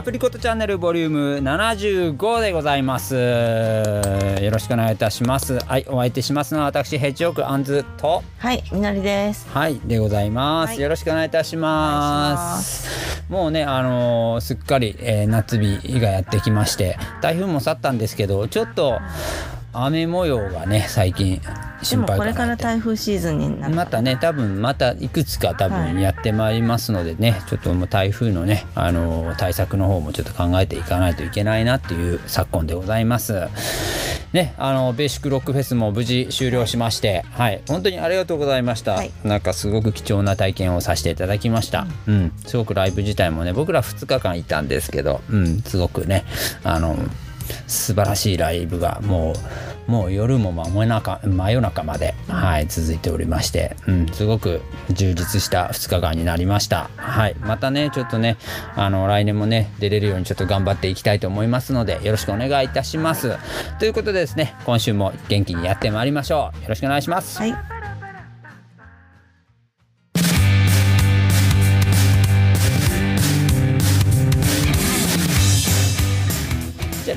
アプリコットチャンネルボリューム75でございます。よろしくお願いいたします。はいお相手しますのは私ヘッジオークアンズとはい、みのりです。はいでございます、はい。よろしくお願いいたします。もうねあのーすっかり、えー夏日がやってきまして台風も去ったんですけどちょっと雨模様がね最近で心配もこれから台風シーズンになる。またね多分またいくつか多分やってまいりますのでね、ちょっともう台風のね、あのー対策の方もちょっと考えていかないといけないなっていう昨今でございます。ね、あのベーシックロックフェスも無事終了しまして、はい、本当にありがとうございました。はいなんかすごく貴重な体験をさせていただきました。うん、すごくライブ自体もね、僕ら2日間いたんですけど、うん、すごくね、あの素晴らしいライブがもうもう夜も真夜中真夜中まで、はい、続いておりまして、うん、すごく充実した2日間になりました、はい、またねちょっとねあの来年もね出れるようにちょっと頑張っていきたいと思いますのでよろしくお願いいたします、ということでですね今週も元気にやってまいりましょう。よろしくお願いします、はい。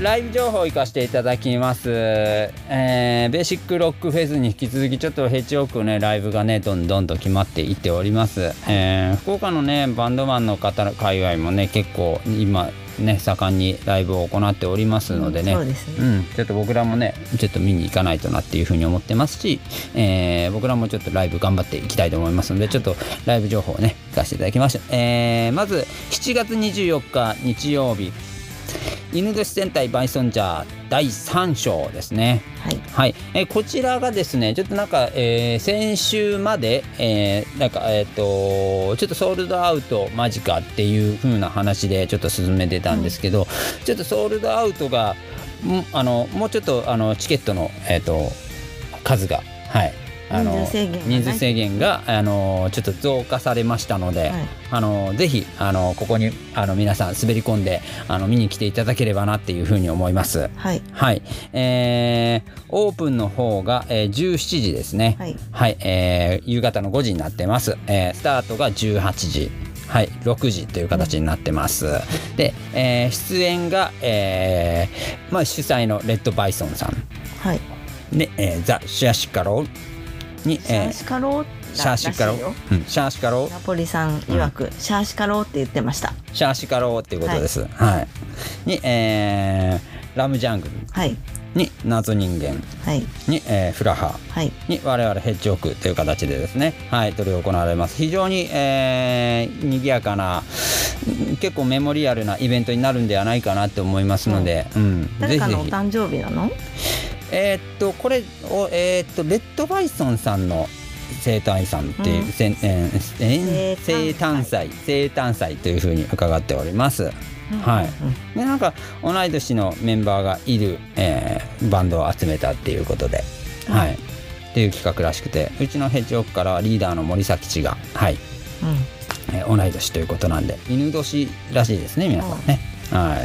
ライブ情報を行かせていただきます、えーベーシックロックフェスに引き続きちょっとヘッジオークねライブがねどんどんと決まっていっております、えー福岡のねバンドマンの方海外もね結構今ね盛んにライブを行っておりますのでね、そうですね。うん、ちょっと僕らもねちょっと見に行かないとなっていうふうに思ってますし、えー僕らもちょっとライブ頑張っていきたいと思いますのでちょっとライブ情報をね聞かせていただきました、えーまず7月24日日曜日犬年戦隊バイソンジャー第3章ですね。はい。はい、えーこちらがですねちょっとなんか、えー先週まで、えーなんかえっ、とちょっとソールドアウト間近っていう風な話でちょっと進めてたんですけど、ちょっとソールドアウトがもあのもうちょっとあのチケットのえっ、と数がはいあの人数制限が人数制限があのちょっと増加されましたので、はいあのぜひあのここにあの皆さん滑り込んであの見に来ていただければなっていうふうに思います。はい。はい、えーオープンの方が、えー17時ですね。はい。えー夕方の5時になってます。えースタートが18時。はい、6時という形になってます。で、えー出演が、えーまあ、主催のレッドバイソンさんはい。で、えーザ・シャーシカローに、シャーえーシカロー？シャーシカロー、うん、シャーシカロー？ナポリさん曰く、シャーシカローって言ってました。シャーシカローっていうことです。はい。に、えーラムジャングル。はい。に謎人間。はい。に、えーフラハ。はい。に我々ヘッジオークという形でですね、はい、執り行われます。非常に、えー、賑やかなうん結構メモリアルなイベントになるんではないかなと思いますので、うん。ぜ誰かのお誕生日なの？えーっとこれを、えーっとレッドバイソンさんの生誕祭っていう、うん。せんえーえー生生誕誕祭。生誕祭というふうに伺っております。はい。うん。でなんか同い年のメンバーがいる、えーバンドを集めたっていうことで、うん。はい、っていう企画らしくてうちのヘッジオークからはリーダーの森崎氏が、はい。うん。えー同い年ということなんで犬年らしいですね皆さんね。は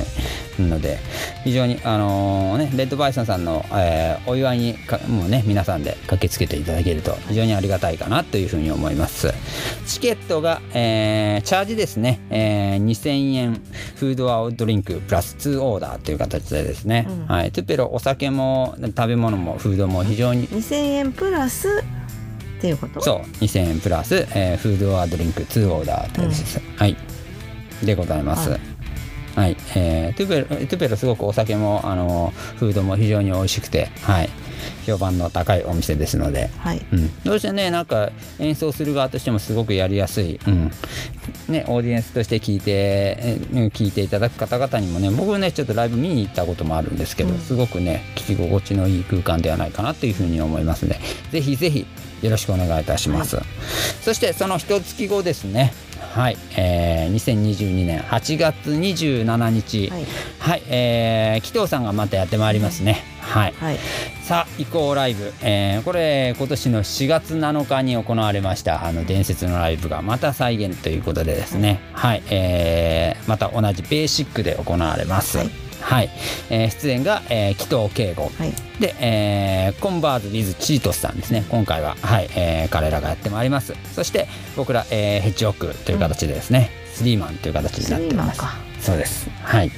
い、なので非常に、あのーね、レッドバイソンさんの、えーお祝いにかもうね皆さんで駆けつけていただけると非常にありがたいかなというふうに思います。チケットが、えーチャージですね、えー2000円フードアウトドリンクプラス2オーダーという形でですね、うん。はい、トゥペロお酒も食べ物もフードも非常に2000円プラスっていうこと？そう。2000円プラス、えーフードアドリンク2オーダーということです、はい。でございます。ははい。い、えートゥペロトゥペロすごくお酒もあのフードも非常に美味しくてはい。評判の高いお店ですので。はい。うん、どうしてねなんか演奏する側としてもすごくやりやすい、うん。ね、オーディエンスとして聞いてえー聞いていただく方々にもね僕ねちょっとライブ見に行ったこともあるんですけど、うん。すごくね聞き心地のいい空間ではないかなというふうに思いますのでぜひぜひよろしくお願いいたします、そしてその一月後ですねはい、えー、2022年8月27日。はい。はい、えー、紀藤さんがまたやってまいりますね、はい。はい。さあ移行ライブ、えーこれ今年の4月7日に行われましたあの伝説のライブがまた再現ということでですね、はい。えーまた同じベーシックで行われます。ははい。いえー出演が、えー紀藤圭吾、はい。で、えーコンバーズ・ウィズ・チートスさんですね。今回は、はい。えー彼らがやってまいります。そして僕ら、えーヘッジホックという形でですね、スリーマンという形になっています。スリーマンか。そうです。はい。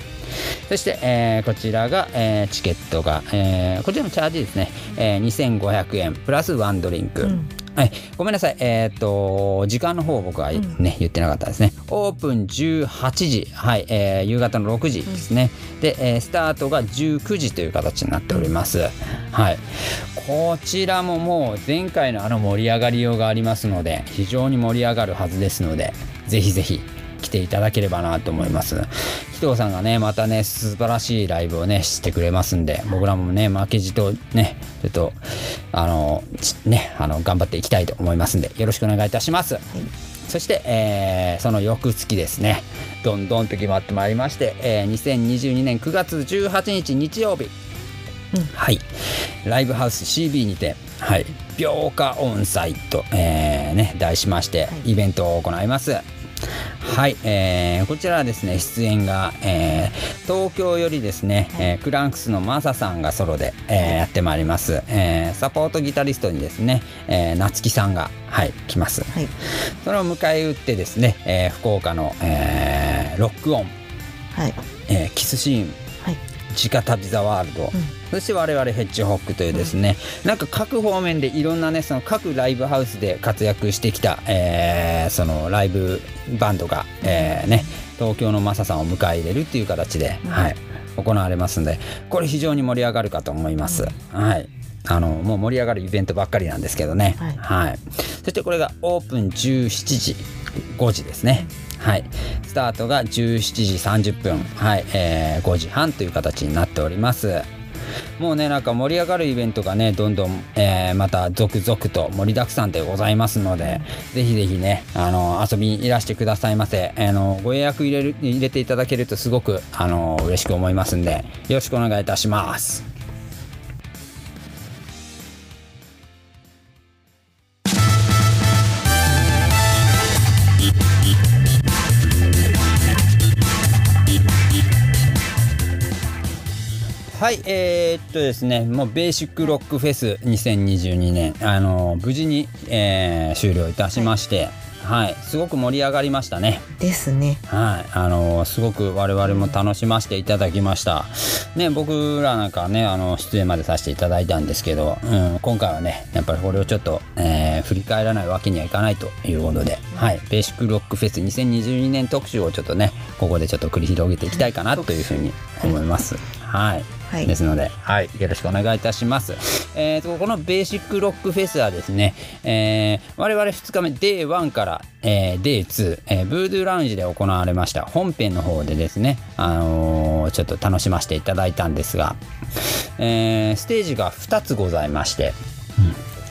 そして、えーこちらが、えーチケットが、えーこちらもチャージですね、えー2500円プラスワンドリンク、うんはい、ごめんなさい、えっ、と、時間の方僕はね、言ってなかったですね。オープン18時、はい、えー夕方の6時ですね。で、えースタートが19時という形になっております。はい。こちらももう前回のあの盛り上がりようがありますので、非常に盛り上がるはずですので、ぜひぜひ来ていただければなと思います。紀藤さんがね、またね、素晴らしいライブをね、してくれますんで、僕らもね、負けじとね、ちょっと、あの、ちね、あの、頑張っていきたいと思いますんで、よろしくお願いいたします。そして、えーその翌月ですね、どんどんと決まってまいりまして、えー2022年9月18日日曜日、うんはい、ライブハウス CB にて、はい、病化オンサイト、えーね、題しまして、イベントを行います。はい、えーこちらはですね出演が、えー東京よりですね、えークランクスのマサさんがソロで、えーやってまいります、えーサポートギタリストにですね、えー夏木さんが、はい、来ます。はい。それを迎え撃ってですね、えー福岡の、えーロックオン、はい。えーキスシーン。はい。直旅ザワールド、そして我々ヘッジホックというですね、なんか各方面でいろんなねその各ライブハウスで活躍してきた、えーそのライブバンドが、えーね東京のマサさんを迎え入れるっていう形で、はい、行われますんでこれ非常に盛り上がるかと思います。はい。あのもう盛り上がるイベントばっかりなんですけどね、はい。はい、そしてこれがオープン17時5時ですね、はい、スタートが17時30分、はい。えー5時半という形になっておりますもうねなんか盛り上がるイベントがねどんどん、えーまた続々と盛りだくさんでございますので、ぜひぜひねあの遊びにいらしてくださいませ。あのご予約入れる入れていただけるとすごくあの嬉しく思いますんでよろしくお願いいたします。はい、えーっとですね、もうベーシックロックフェス2022年、あの無事に、えー終了いたしまして、はい、すごく盛り上がりましたね。ですねはい、あのすごく我々も楽しませていただきました。ね、僕らなんかはね、あの出演までさせていただいたんですけど、うん、今回はね、やっぱりこれをちょっと、えー振り返らないわけにはいかないということで、はい、ベーシックロックフェス2022年特集をちょっとね、ここでちょっと繰り広げていきたいかなというふうに思います。はい。はい。ですので、はい、よろしくお願いいたします。えーと、このベーシックロックフェスはですね、えー我々2日目、Day1 から、えー Day2、えーブードゥーラウンジで行われました。本編の方でですね、あのーちょっと楽しませていただいたんですが、えーステージが2つございまして、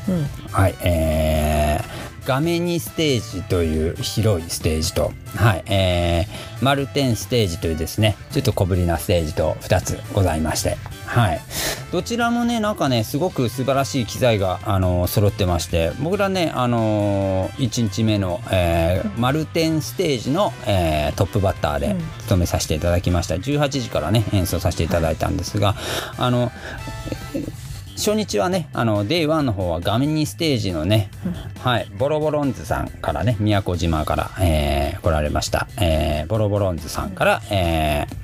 うん。はい、えー画面にステージという広いステージと、はい、えー、マルテンステージというですね、ちょっと小ぶりなステージと2つございまして、はい。どちらもね、なんかね、すごく素晴らしい機材が、あの揃ってまして、僕らね、あの1日目の、えーマルテンステージの、えートップバッターでうん務めさせていただきました。18時からね、演奏させていただいたんですが、あの、初日はね、あの、デイ1の方は画面にステージのね、はい、ボロボロンズさんからね、宮古島から、えー来られました、えーボロボロンズさんから、えー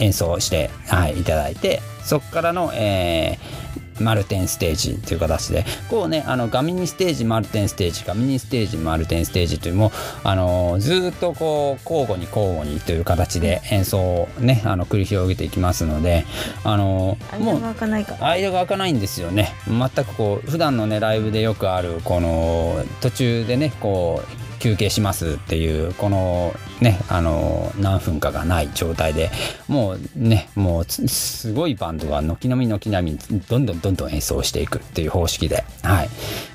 演奏して、はい、いただいて、そこからの、えーマルテンステージという形でこうねあのガミニステージマルテンステージガミニステージマルテンステージというのもあのずーっとこう交互に交互にという形で演奏をねあの繰り広げていきますのであのもう間が開かないか。ら間が開かないんですよね全くこう普段のねライブでよくあるこの途中でねこう休憩しますっていうこのねあの何分かがない状態でもうねもうつすごいバンドが軒並み軒並みどんどんどんどん演奏していくっていう方式で、はい、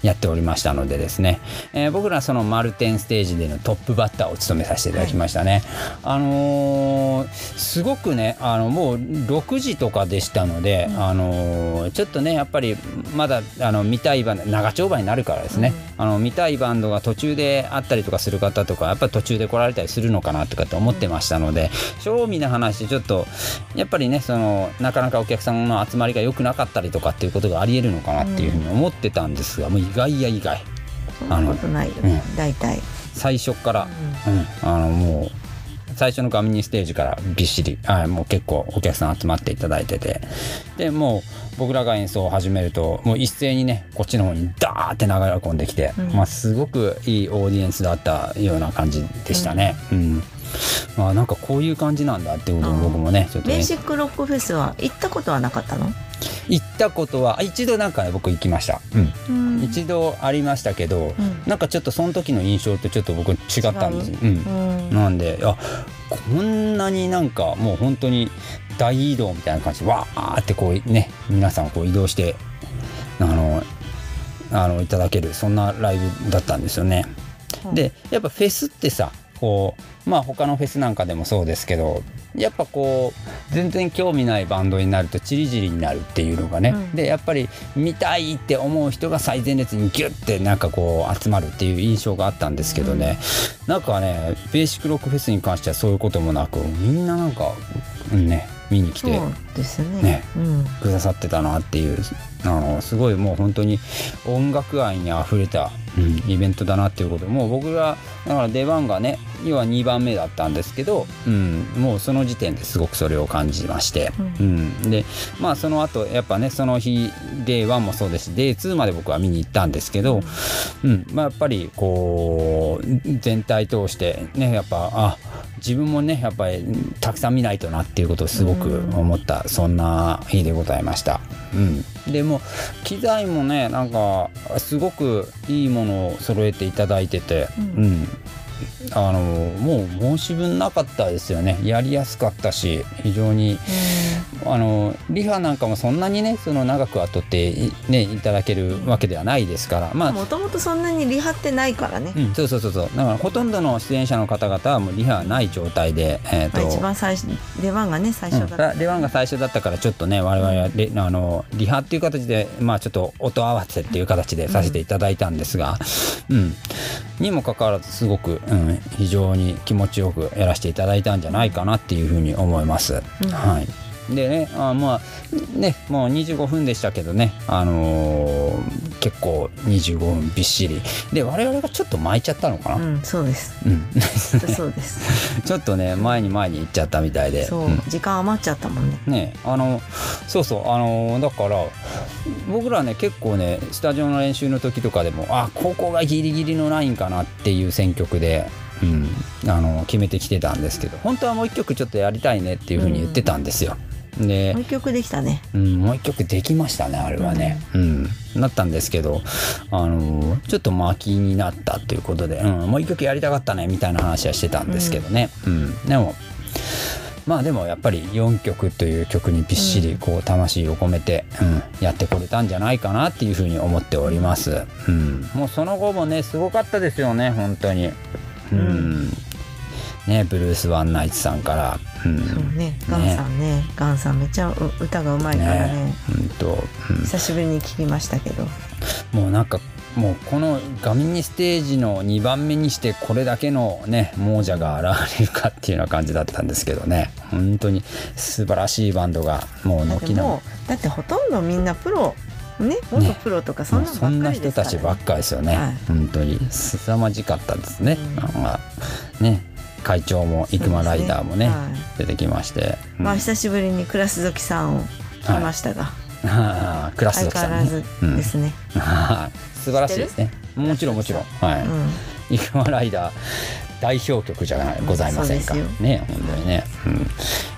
やっておりましたのでですね、えー僕らそのマルテンステージでのトップバッターを務めさせていただきましたね、あのーすごくねあのもう6時とかでしたので、あのーちょっとねやっぱりまだあの見たいバンド長丁場になるからですね、あの見たいバンドが途中であったりとかする方とかやっぱり途中で来られたりするのかなとかって思ってましたので、正味な話ちょっとやっぱりねそのなかなかお客さんの集まりが良くなかったりとかっていうことがありえるのかなっていうふうに思ってたんですが、もう意外や意外。そんなことないよ、うん大体、最初から、うん。あのもう最初のガミニステージからびっしりあもう結構お客さん集まっていただいてて。でもう僕らが演奏を始めるともう一斉にねこっちの方にダーって流れ込んできて、うん。まあ、すごくいいオーディエンスだったような感じでしたね。うん。まあ、なんかこういう感じなんだってことを僕もねちょっとね。ベーシックロックフェスは行ったことはなかったの？行ったことはあ一度なんかね僕行きました、うん。うん。一度ありましたけど、うん。なんかちょっとその時の印象とちょっと僕違ったんですよ。うん。うん。なんであこんなになんかもう本当に大移動みたいな感じでわーってこうね皆さんこう移動してあのあのいただけるそんなライブだったんですよね。うんでやっぱフェスってさこうまあ他のフェスなんかでもそうですけどやっぱこう全然興味ないバンドになるとチリジリになるっていうのがね、うん。でやっぱり見たいって思う人が最前列にギュッてなんかこう集まるっていう印象があったんですけどね、なんかねベーシックロックフェスに関してはそういうこともなくみんななんか、うんね見に来てね。ねうん。くださってたなっていうあのすごいもう本当に音楽愛にあふれた、イベントだなっていうこと。もう僕がだから出番がね要は2番目だったんですけど、うん、もうその時点ですごくそれを感じまして、ううん。でまあその後やっぱねその日 Day1 もそうですし Day2 まで僕は見に行ったんですけど、うん。まあ、やっぱりこう全体通してねやっぱあ自分もねやっぱりたくさん見ないとなっていうことをすごく思った、そんな日でございました。うん、でも機材もねなんかすごくいいものを揃えていただいてて、うん。うんあのもう申し分なかったですよね。やりやすかったし非常にあのリハなんかもそんなにねその長くはとってい,、ね、いただけるわけではないですからまあ。もともとそんなにリハってないからね、うん、そうそうそうそう。だからほとんどの出演者の方々はもうリハない状態で、えーと。まあ、一番最初出番がね最初だった、うん、レワンが最初だったからちょっとね我々はレあのリハっていう形でまあちょっと音合わせっていう形でさせていただいたんですが、うん。にもかかわらずすごく、うん、非常に気持ちよくやらせていただいたんじゃないかなっていうふうに思います。うんはいでねあまあねもう25分でしたけどねあのー結構25分びっしり。で我々がちょっと巻いちゃったのかな、うんそうです。うん、そうです。ちょっとね前に前に行っちゃったみたいで。そう、ん。時間余っちゃったもんね。ねあのそうそうあのだから僕らね結構ねスタジオの練習の時とかでもあここがギリギリのラインかなっていう選曲で、うん、あの決めてきてたんですけど本当はもう一曲ちょっとやりたいねっていうふうに言ってたんですよ。でもう一曲できたね。うん、もう一曲できましたねあれはね、うん。なったんですけどあのちょっと巻きになったということで、うん、もう一曲やりたかったねみたいな話はしてたんですけどね、うん。でもまあでもやっぱり4曲という曲にびっしりこう魂を込めて、うん、やってこれたんじゃないかなっていうふうに思っております、うん、もうその後もねすごかったですよね本当に。うん、ねブルース・ワンナイツさんから、うん、そうねガンさんね。ガンさんめっちゃう歌がうまいからね。うんと、うん。久しぶりに聞きましたけど。もうなんかもうこのガミニステージの2番目にしてこれだけのね亡者が現れるかっていうような感じだったんですけどね。本当に素晴らしいバンドがもう軒並もうだってほとんどみんなプロ。ね元プロとかみそんなもうそんな人たちばっかりですよね、はい。本当に凄まじかったですね、うん。ね会長も生駒ライダーもねそうですね。出てきまして、うん。まあ久しぶりにクラス時さんを見ましたが、クラス相ドキさんね。変わらずですね、はい 素晴らしいですね。もちろんもちろん。はい、うん。生駒ライダー代表曲じゃないございませんか？ね本当にね、うん、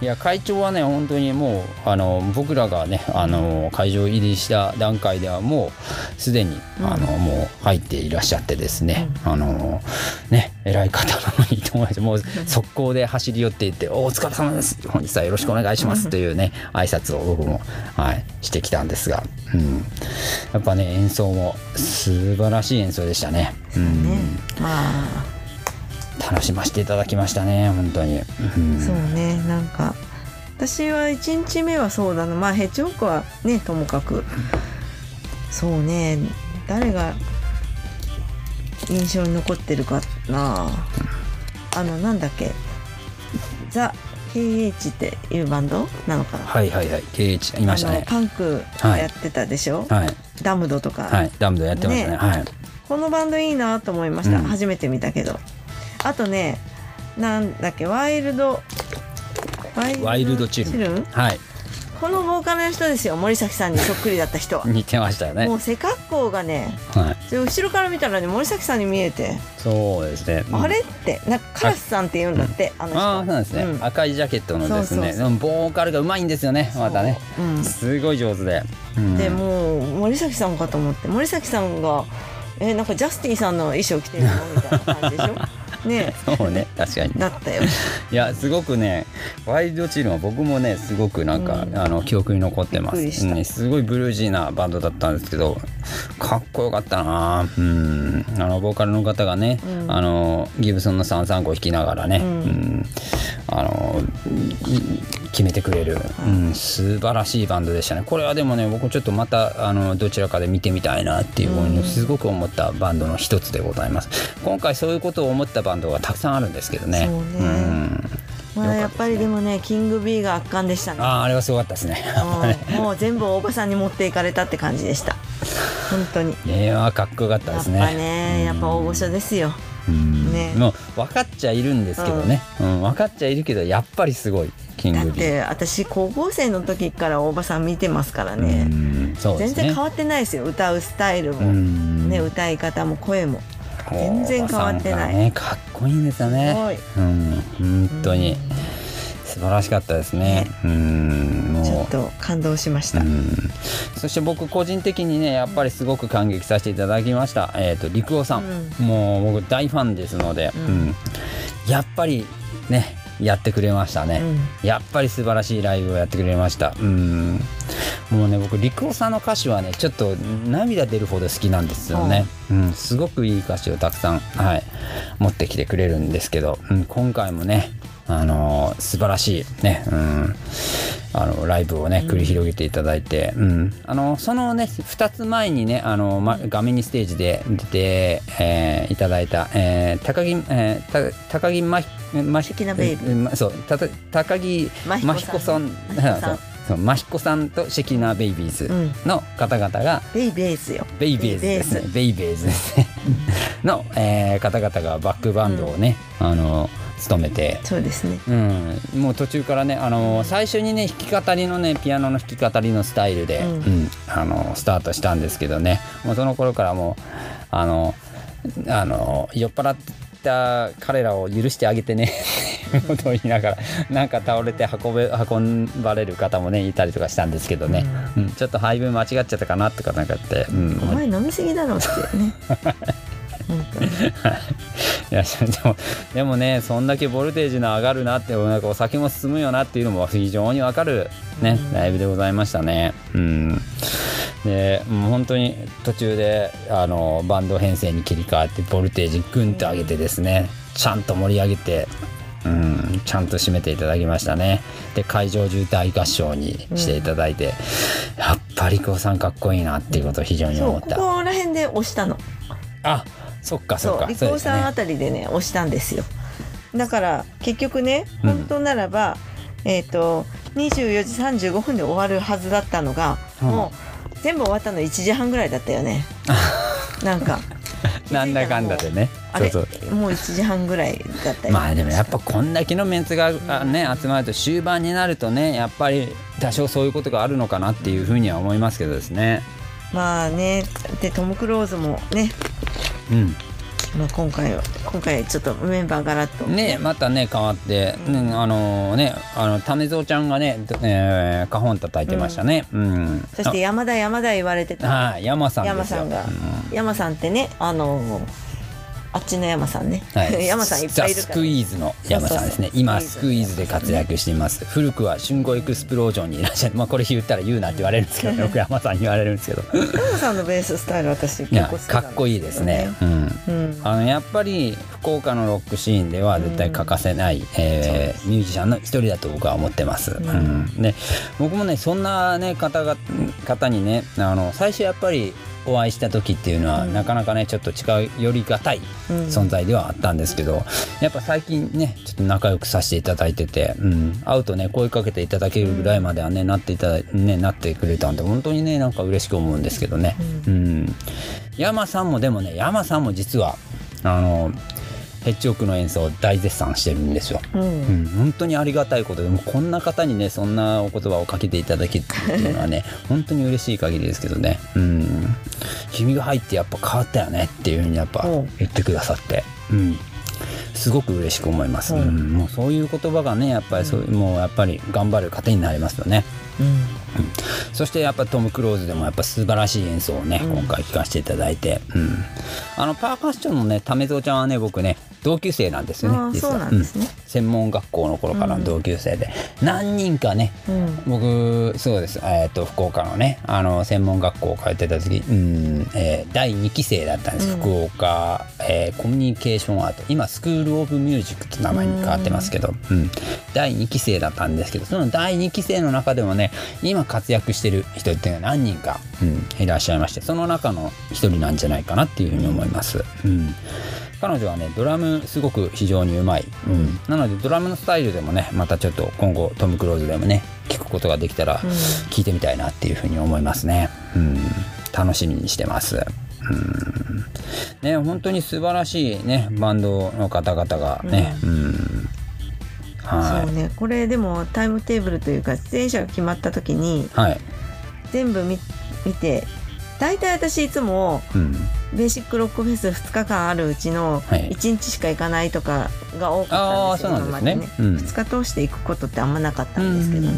いや会長はね本当にもうあの僕らがねあの会場入りした段階ではもうすでに、あのもう入っていらっしゃってですね、あのね偉い方なのに友達もう速攻で走り寄っていって「おお疲れ様です。本日はよろしくお願いします」というね挨拶を僕も、はい、してきたんですが、うん、やっぱね演奏も素晴らしい演奏でしたね。うん。ね。まあ楽しませていただきましたね本当に、うん。そうねなんか私は1日目はそうだな。まあヘッジホックはねともかく。そうね誰が印象に残ってるかな。あのなんだっけ。ザ・ KH っていうバンドなのかな、はいはいはいケイチいましたね。パンクはい。やってたでしょ、はい。ダムドとか、はいダムドやってましたね。ね。はい。このバンドいいなと思いました、うん。初めて見たけどあとねなんだっけワイルドワイルドチルルンはい。このボーカルの人ですよ森崎さんにそっくりだった人。は 似てましたよね。もう背格好がねはい。で後ろから見たらね森崎さんに見えて、そうですね、うん。あれってなんかカラスさんって言うんだって、あの人ああそうなんですね、うん。赤いジャケットのですね。ボーカルがうまいんですよねまたね。すごい上手で、うん。でもう森崎さんかと思って森崎さんがえなんかジャスティンさんの衣装着てるの？みたいな感じでしょ？ね。そうね確かに。だったよ。いやすごくねワイルドチルンは僕もねすごくなんか、うん。あの記憶に残ってます。びっくりした。うんすごいブルージーなバンドだったんですけどかっこよかったな。うん。あのボーカルの方がね、うん。あのギブソンの335弾きながらね、うん。うん。あのうん決めてくれる、うん、素晴らしいバンドでしたね。これはでもね僕ちょっとまたあのどちらかで見てみたいなっていうふうにすごく思ったバンドの一つでございます。今回そういうことを思ったバンドがたくさんあるんですけどね。そうね。ん。まあやっぱりでもねキング B が圧巻でしたね。あああれはすごかったですね。うん。もう全部大場さんに持っていかれたって感じでした。本当に。いやかっこよかったですね。やっぱねやっぱ大御所ですよ。うんね。もう分かっちゃいるんですけどね、うん。分かっちゃいるけどやっぱりすごいキング。だって私高校生の時から大場さん見てますからうねね。全然変わってないですよ。歌うスタイルも、うん。ね、歌い方も声も。全然変わってない。ねかっこいいんですよね。うん。本当に素晴らしかったですね。うんちょっと感動しました、うん。そして僕個人的にねやっぱりすごく感激させていただきました、えー、と陸尾さん、もう僕大ファンですので、うん。うん。やっぱりねやってくれましたね、うん。やっぱり素晴らしいライブをやってくれました。うん。もうね僕陸尾さんの歌詞はねちょっと涙出るほど好きなんですよね、うん、すごくいい歌詞をたくさん、はい、持ってきてくれるんですけど、うん、今回もねあのー素晴らしいね、うん、あのライブをね繰り広げていただいて、うん。あのそのね2つ前にねあの、ま、画面にステージで出て、えーいただいた、えー高木、えーた高木まひまひ関根ベイビー。うんまそう高木真真彦さん。彦さん。真彦さん。そうそう真彦さんとシェキナベイビーズの方々が、ベイベースよ。ベイベーズですね。ベイベーズ。ですね。の、えー方々がバックバンドをね、あの務めて。そうですね。うん、もう途中からね、あの最初にね弾き語りのねピアノの弾き語りのスタイルで、ううん。んあのスタートしたんですけどね。もうその頃からもうあのあの酔っ払った彼らを許してあげてね。こ とを言いながらなんか倒れて運べ運ばれる方もねいたりとかしたんですけどね、うん。ちょっと配分間違っちゃったかなとかなんかって、うん、お前飲みすぎだろってね いやでもでもねそんだけボルテージの上がるなってなんかお酒も進むよなっていうのも非常にわかるね、ライブでございましたね。うん。でもう本当に途中であのバンド編成に切り替わってボルテージグンと上げてですねちゃんと盛り上げて、うん、ちゃんと締めていただきましたね。で会場中大合唱にしていただいて、やっぱりこうさんかっこいいなっていうことを非常に思った。こら辺で押したの。あそっかそっか。さんあたりでね押したんですよ。だから結局ねうん。本当ならば、えっ、と24時35分で終わるはずだったのが、うん。もう全部終わったの1時半ぐらいだったよね。なんか。なんだかんだでね。あれそうそう。もう1時半ぐらいだったよ。まあでもやっぱこんだけのメンツがあね集まると終盤になるとねやっぱり多少そういうことがあるのかなっていうふうには思いますけどですね。まあねでトム・クローズもね、うん、まあ、今回は今回ちょっとメンバーガラッと。ねまたね変わって、ねあのねあの種蔵ちゃんがね、えー、カホン叩いてましたね。うん。そして山田山田言われてた。山さんですよ。山さんが、うん。山さんってねあのあっちの山さんね、はい、山さんいっぱいいるザ・スクイーズの山さんですね。今スクイーズで活躍しています。古くは春語エクスプロージョンにいらっしゃるまあこれ言ったら言うなって言われるんですけど、ね、僕山さんに言われるんですけど。山さんのベーススタイル私結構好きかっこいいですね。うん。うん。あのやっぱり福岡のロックシーンでは絶対欠かせない、えーミュージシャンの一人だと僕は思ってます。うん。で僕もねそんな、ね、方が方にねあの最初やっぱりお会いした時っていうのは、うん。なかなかねちょっと近寄りがたいうん。存在ではあったんですけど、やっぱ最近ねちょっと仲良くさせていただいてて、うん、会うとね声かけていただけるぐらいまではね、なっていただいねなってくれたんで本当にねなんか嬉しく思うんですけどね。うん、山さんもでもね山さんも実はあのヘッジオークの演奏を大絶賛してるんですよ。うん。うん、本当にありがたいことでもうこんな方にねそんなお言葉をかけていただけるっていうのはね 本当に嬉しい限りですけどね。うん。君が入ってやっぱ変わったよねっていうふうにやっぱうん。言ってくださって。うん。すごく嬉しく思います、うん。うん。もうそういう言葉がねやっぱりそう、もうやっぱり頑張る糧になりますよね。うんそしてやっぱトム・クローズでもやっぱ素晴らしい演奏をね、うん。今回聴かせていただいて、うん、あのパーカッションのね為蔵ちゃんはね僕ね同級生なんですよね実は。専門学校の頃からの同級生で、何人かねうん。僕そうです、えー、と福岡のねあの専門学校通ってた時、うんえー第2期生だったんです、うん。福岡、えーコミュニケーションアート。今スクール・オブ・ミュージックって名前に変わってますけど、うん。第2期生だったんですけどその第2期生の中でもね今活躍してる人っていうのが何人か、うんいらっしゃいましてその中の一人なんじゃないかなっていうふうに思います。うん。彼女はねドラムすごく非常にうまい、うん。なのでドラムのスタイルでもねまたちょっと今後トム・クローズでもね聞くことができたらうん。聞いてみたいなっていうふうに思いますね、うん、楽しみにしてます、うん、ね本当に素晴らしいねバンドの方々がね、うんはそうね。これでもタイムテーブルというか出演者が決まった時にいはい、全部見見て大体私いつもうん、ベーシックロックフェス2日間あるうちのはい。1日しか行かないとかが多かったんですよ、そうなんですね。ね、うん。2日通して行くことってあんまなかったんですけどね、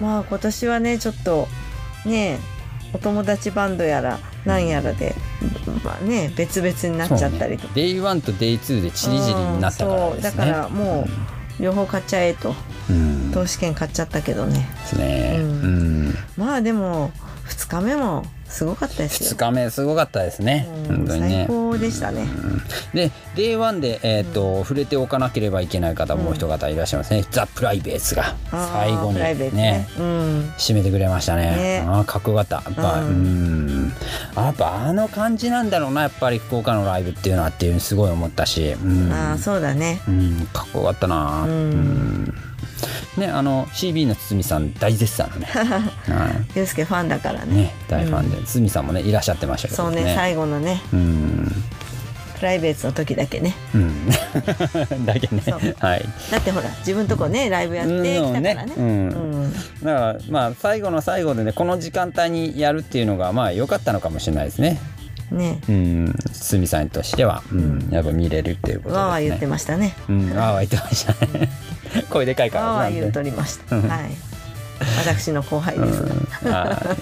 まあ今年はねちょっとねお友達バンドやらなんやらで、まあね別々になっちゃったりとか、デイ1とデイ2でチリジリになったからねうんそうだからもう両方買っちゃえと。うん。投資券買っちゃったけどね。ですね、ううん。んまあでも2日目もすごかったですよ。2日目すごかったですね、うん本当にね。最高でしたね、で Day1 で、えーと触れておかなければいけない方もう一方いらっしゃいますね、ザ・プライベーツが最後にねうん。締めてくれましたね。ね。あーかっこよかった。やっぱううん。んやっぱあの感じなんだろうなやっぱり福岡のライブっていうのはっていうすごい思ったし、うん。ああそうだね。うん、かっこよかったな。うん。うんねあの CB の堤さん大絶賛のね, はゆうすけファンだからい、ね。ね大ファンで、堤さんもねいらっしゃってましたけどそうね最後のね。うん。プライベートの時だけね。うん。だけね。はい。だってほら自分とこねライブやってきたからね。うん。うん。だからまあ最後の最後でねこの時間帯にやるっていうのがまあ良かったのかもしれないですね。ね。うん。堤さんとしては、うん。やっぱ見れるっていうことですね。わーわー言ってましたね。うん。わーわー言ってましたね 声でかいからわーわーね言うとりました。うん。はい。私の後輩ですがは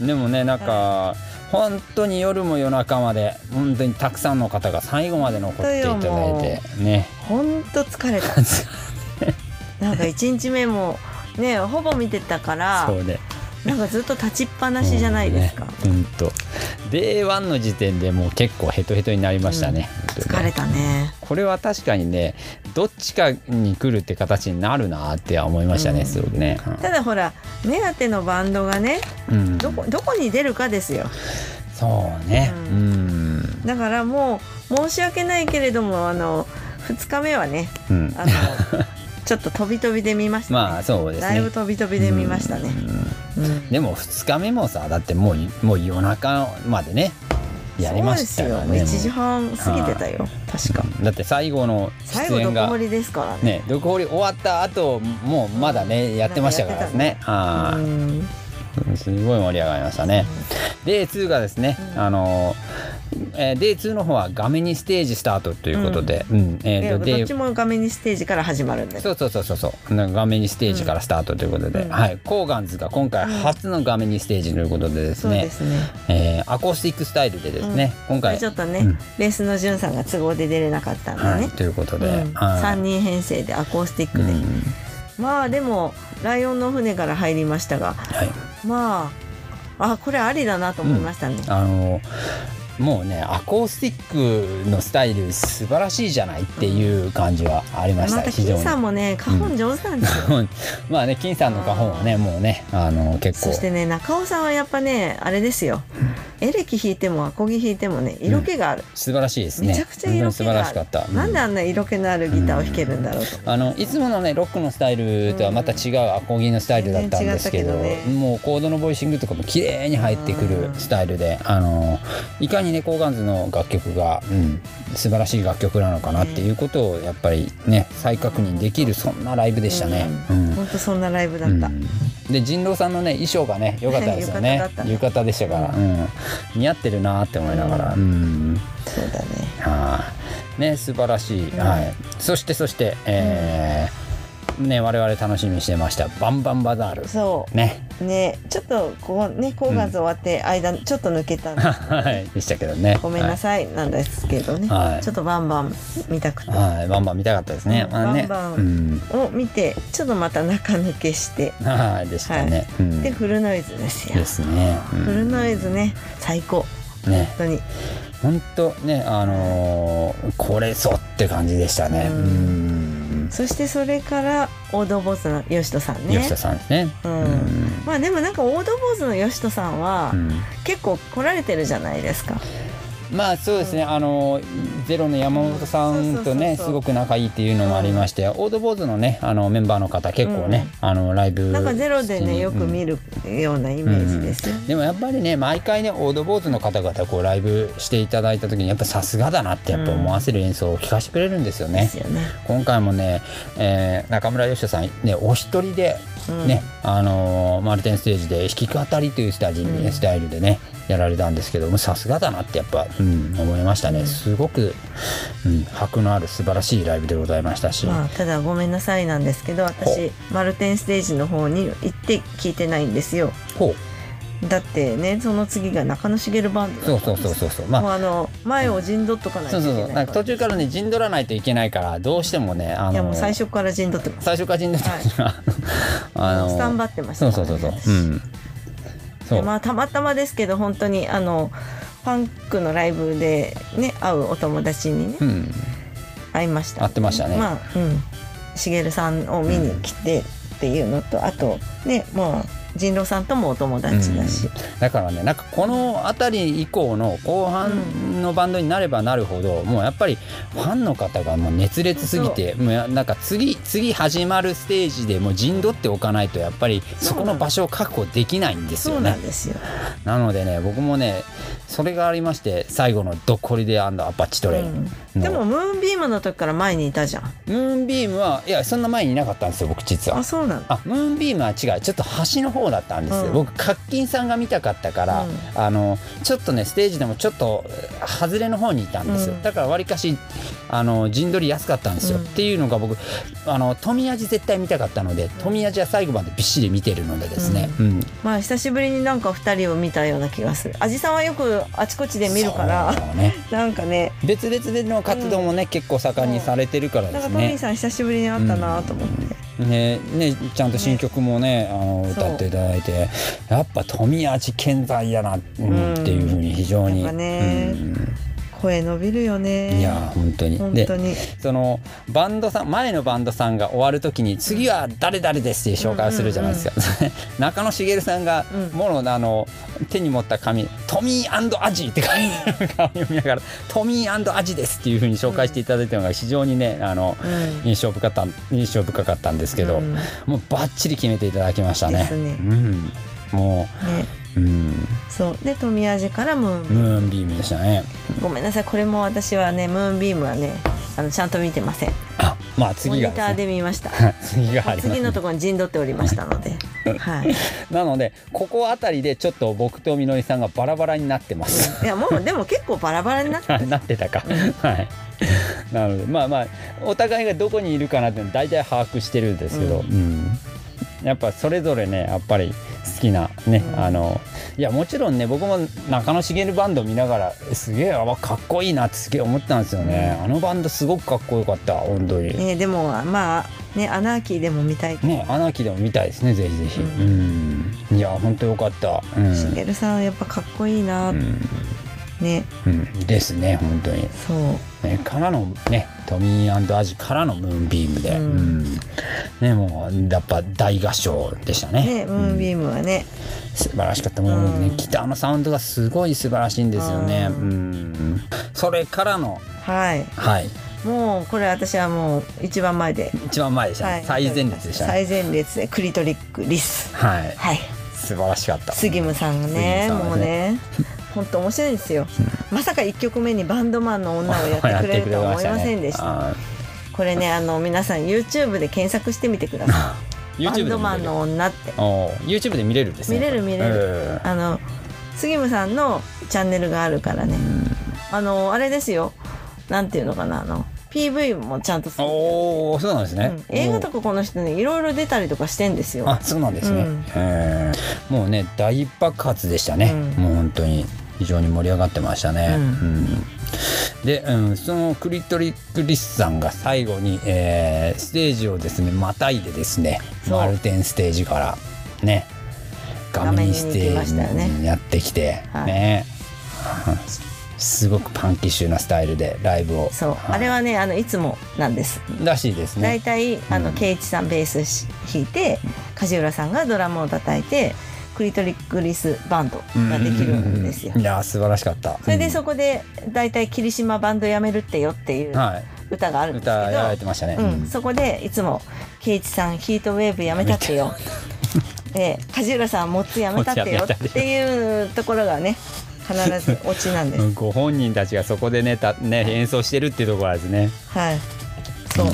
い。でもねなんか本当に夜も夜中まで本当にたくさんの方が最後まで残っていただいてね。ほんと疲れた。なんか1日目もねほぼ見てたからそうねなんかずっと立ちっぱなしじゃないですか、うんと。Day1 の時点でもう結構ヘトヘトになりましたね,、本当にね疲れたね。これは確かにねどっちかに来るって形になるなって思いましたね、うん。すごくね、ただほら目当てのバンドがねうん、どこどこに出るかですよ。そうね。ううん、だからもう申し訳ないけれどもあの2日目はねうん。あのちょっと飛び飛びで見ました、ね、まあそうですね。だいぶ飛び飛びで見ましたね、うんでも2日目もさだってもうもう夜中までねやりましたよもう。1時半過ぎてたよ。確か。だって最後の出演が掘りですからね。ねどこ掘り終わった後もうまだねやってましたからね。はすごい盛り上がりましたね。で2がですね、あのえー、デイ2の方は画面にステージスタートということで、うん。えでーとでどっちも画面にステージから始まるんだよそうそうそうそう。画面にステージからスタートということで、うん。はい、コーガンズが今回初の画面にステージということでですね、そうね。えーアコースティックスタイルでですね、今回。ちょっとね、うん。ベースのじゅんさんが都合で出れなかったんでね、はい、ということで、うん、はい。3人編成でアコースティックで、うん。まあでもライオンの船から入りましたが。はい、まああこれありだなと思いましたね、あのもうねアコースティックのスタイル素晴らしいじゃないっていう感じはありました、また金さんもね花本上手なんですよ、まあね金さんの花本はねもうねあの結構。そしてね中尾さんはやっぱねあれですよ。エレキ弾いてもアコギ弾いてもね色気がある、素晴らしいですね。めちゃくちゃ色気がある。らしかった、なんであんな色気のあるギターを弾けるんだろうと、あのいつものねロックのスタイルとはまた違うアコギのスタイルだったんですけどね。もうコードのボイシングとかも綺麗に入ってくるスタイルで、あのいかにねコーガンズの楽曲が、うん、素晴らしい楽曲なのかなっていうことをやっぱりね再確認できるそんなライブでしたね。うん。本当そんなライブだった、うん。で人狼さんのね衣装がね良かったですよね。浴衣でしたから、うん。似合ってるなって思いながら、うん。そうだね。はい。ね素晴らしい、うん。はい。そしてそして、えーね我々楽しみにしてました「バンバンバザール」そねう。ね。ちょっとこうねコーガンズ終わって間ちょっと抜けたんで。はい。でしたけどね。ごめんなさい。なんですけどね、はい。ちょっとバンバン見たくて、はい、はいバンバン見たかったですね、うんまあね。バンバンうん。を見てちょっとまた中抜けして。はい。でしたね、うん。でフルノイズですよ。ですね、うん。フルノイズね。最高。ね。本当に。本当ねあのーこれぞって感じでしたね。ううんんそしてそれからオードボーズの吉人さんね。吉田さんですねうん。まあでもなんかオードボーズの吉人さんはうん。結構来られてるじゃないですかまあそうですね、あのゼロの山本さんとねすごく仲いいっていうのもありまして、オードボーズのねあのメンバーの方結構ね、あのライブなんかゼロでねよく見る、るようなイメージです。でもやっぱりね毎回ねオードボーズの方々こうライブしていただいた時にやっぱさすがだなってやっぱ思わせる演奏を聴かせてくれるんですよね。今回もね、えー中村義人さんねお一人でね、あのーマルテンステージで弾き語りというスタジうん。スタイルでねやられたんですけどもさすがだなってやっぱ、うん、思いましたね。すごく、うん、迫のある素晴らしいライブでございましたし、まあただごめんなさいなんですけど私マルテンステージの方に行って聞いてないんですよ。ほう。だってねその次が中野茂バンドそうそうそうそうそう。まあもうあの前を陣取っとかないそうそうといけないそうなんか途中からね陣取らないといけないからどうしてもねあのいやもう最初から陣取ってます。最初から陣取ってた、あのスタンバってましたそうそうそうそう。うん。そう、でまあたまたまですけど本当にあのパンクのライブでね会うお友達にねうん。会いました。会ってましたね。まあうん。しげるさんを見に来てっていうのと、あとねもう人狼さんともお友達だし、だからねなんかこの辺り以降の後半のバンドになればなるほど、もうやっぱりファンの方がもう熱烈すぎてもうやなんか次次始まるステージでもう陣取っておかないとやっぱりそこの場所を確保できないんですよね。なのでね僕もねそれがありまして最後の「ドッコリデアパッチトレイン」うん。のでもムーンビームの時から前にいたじゃん。ムーンビームはいやそんな前にいなかったんですよ僕実は。あ。そうなんムーンビームは違う。ちょっと端の方だったんですよ、うん。僕カッキンさんが見たかったから、うん。あのちょっとねステージでもちょっとえー外れの方にいたんですよ、うん。だからわりかしあの陣取りやすかったんですよ、うん。っていうのが僕あの富味絶対見たかったので富味は最後までびっしり見てるのでですね、うん。まあ久しぶりになんか二人を見たような気がする。アジさんはよくあちこちで見るからね。なんかね。別々での活動もね、結構盛んにされてるからなんかですね。トミーさん久しぶりに会ったなと思って、ねねちゃんと新曲もねあの歌っていただいてやっぱ富味健在やな、うんうん。っていうふうに非常に、やっぱね声伸びるようんね。いや本当に。で本当に。そのバンドさん前のバンドさんが終わる時に次は誰々ですっていう紹介をするじゃないですか、中野茂さんが、うん。ものあの手に持った紙「トミーアジ」って紙を読みながら「トミーアジです」っていうふうに紹介していただいたのが非常にねあの、うん。印象深かった印象深かったんですけど、うん。もうバッチリ決めていただきましたね。ね。うん、もねう、うん、そう。で富味からムーンビーム。ムーンビームでしたね。ごめんなさい。これも私はねムーンビームはねあのちゃんと見てません。あ、まあモ次がニターで見ました。次があります、次のところに陣取っておりましたので。はい。なのでここあたりでちょっと僕とみのりさんがバラバラになってます。いやもうでも結構バラバラになってあ なってたか。はい。なのでまあまあお互いがどこにいるかなって大体把握してるんですけど、ううん。やっぱそれぞれねやっぱり好きなね、うん。あのいやもちろんね僕も中野茂バンド見ながらすげえあかっこいいなってすげえ思ったんですよね、あのバンドすごくかっこよかった本当に。ねでもまあねアナーキーでも見たいね、アナーキーでも見たいですねぜひぜひ、ううん。いや本当よかった、うん。さんやっぱかっこいいな、うんね。うんですね本当に。そう。ね、からのねトミーアジからのムーンビームで、うん。うん。ねもうやっぱ大合唱でしたね。ねムーンビームはね、素晴らしかった。もうね、うん。ギターのサウンドがすごい素晴らしいんですよね。ううん。それからの。はい。はい。もうこれ私はもう一番前で、一番前でしたね、はい、最前列でしたね。最前列でクリトリックリス。はい。はい。素晴らしかった。杉ムさんがね。もうね本当面白いんですよ、まさか1曲目にバンドマンの女をやってくれるとは 思いませんでした。あこれねあの皆さん YouTube で検索してみてくださーいバンドマンの女って。YouTube で見れるんですね。見れる見れる。あの杉ムさんのチャンネルがあるからね。あのあれですよ。なんていうのかなあの PV もちゃんとおおそうなんですね、うん。映画とかこの人ねいろいろ出たりとかしてんですよ。あそうなんですね、うん。へー。もうね大爆発でしたね、うん。もう本当に。非常に盛り上がってましたね、うん。うん。で、うん、そのクリトリック・リスさんが最後に、えーステージをですねまたいでですねマルテンステージからね画面ステージにやってきてはい。ねすごくパンキッシュなスタイルでライブを。そう、はい。あれはねあのいつもなんです。らしいです大ね体あのうん。圭一さんベースし弾いて梶浦さんがドラムを叩いてクリトリックリスバンドができるんですよ。いや素晴らしかった。それでそこで大体霧島バンドやめるってよっていううんはい。歌があるんですけ歌やられてど、ましたね、うん、そこでいつも圭一さんヒートウェーブやめたってよ。で梶浦さんモッツやめたってよっていうところがね必ずオチなんです うんご本人たちがそこでねたね演奏してるっていうところですね。はい。そう。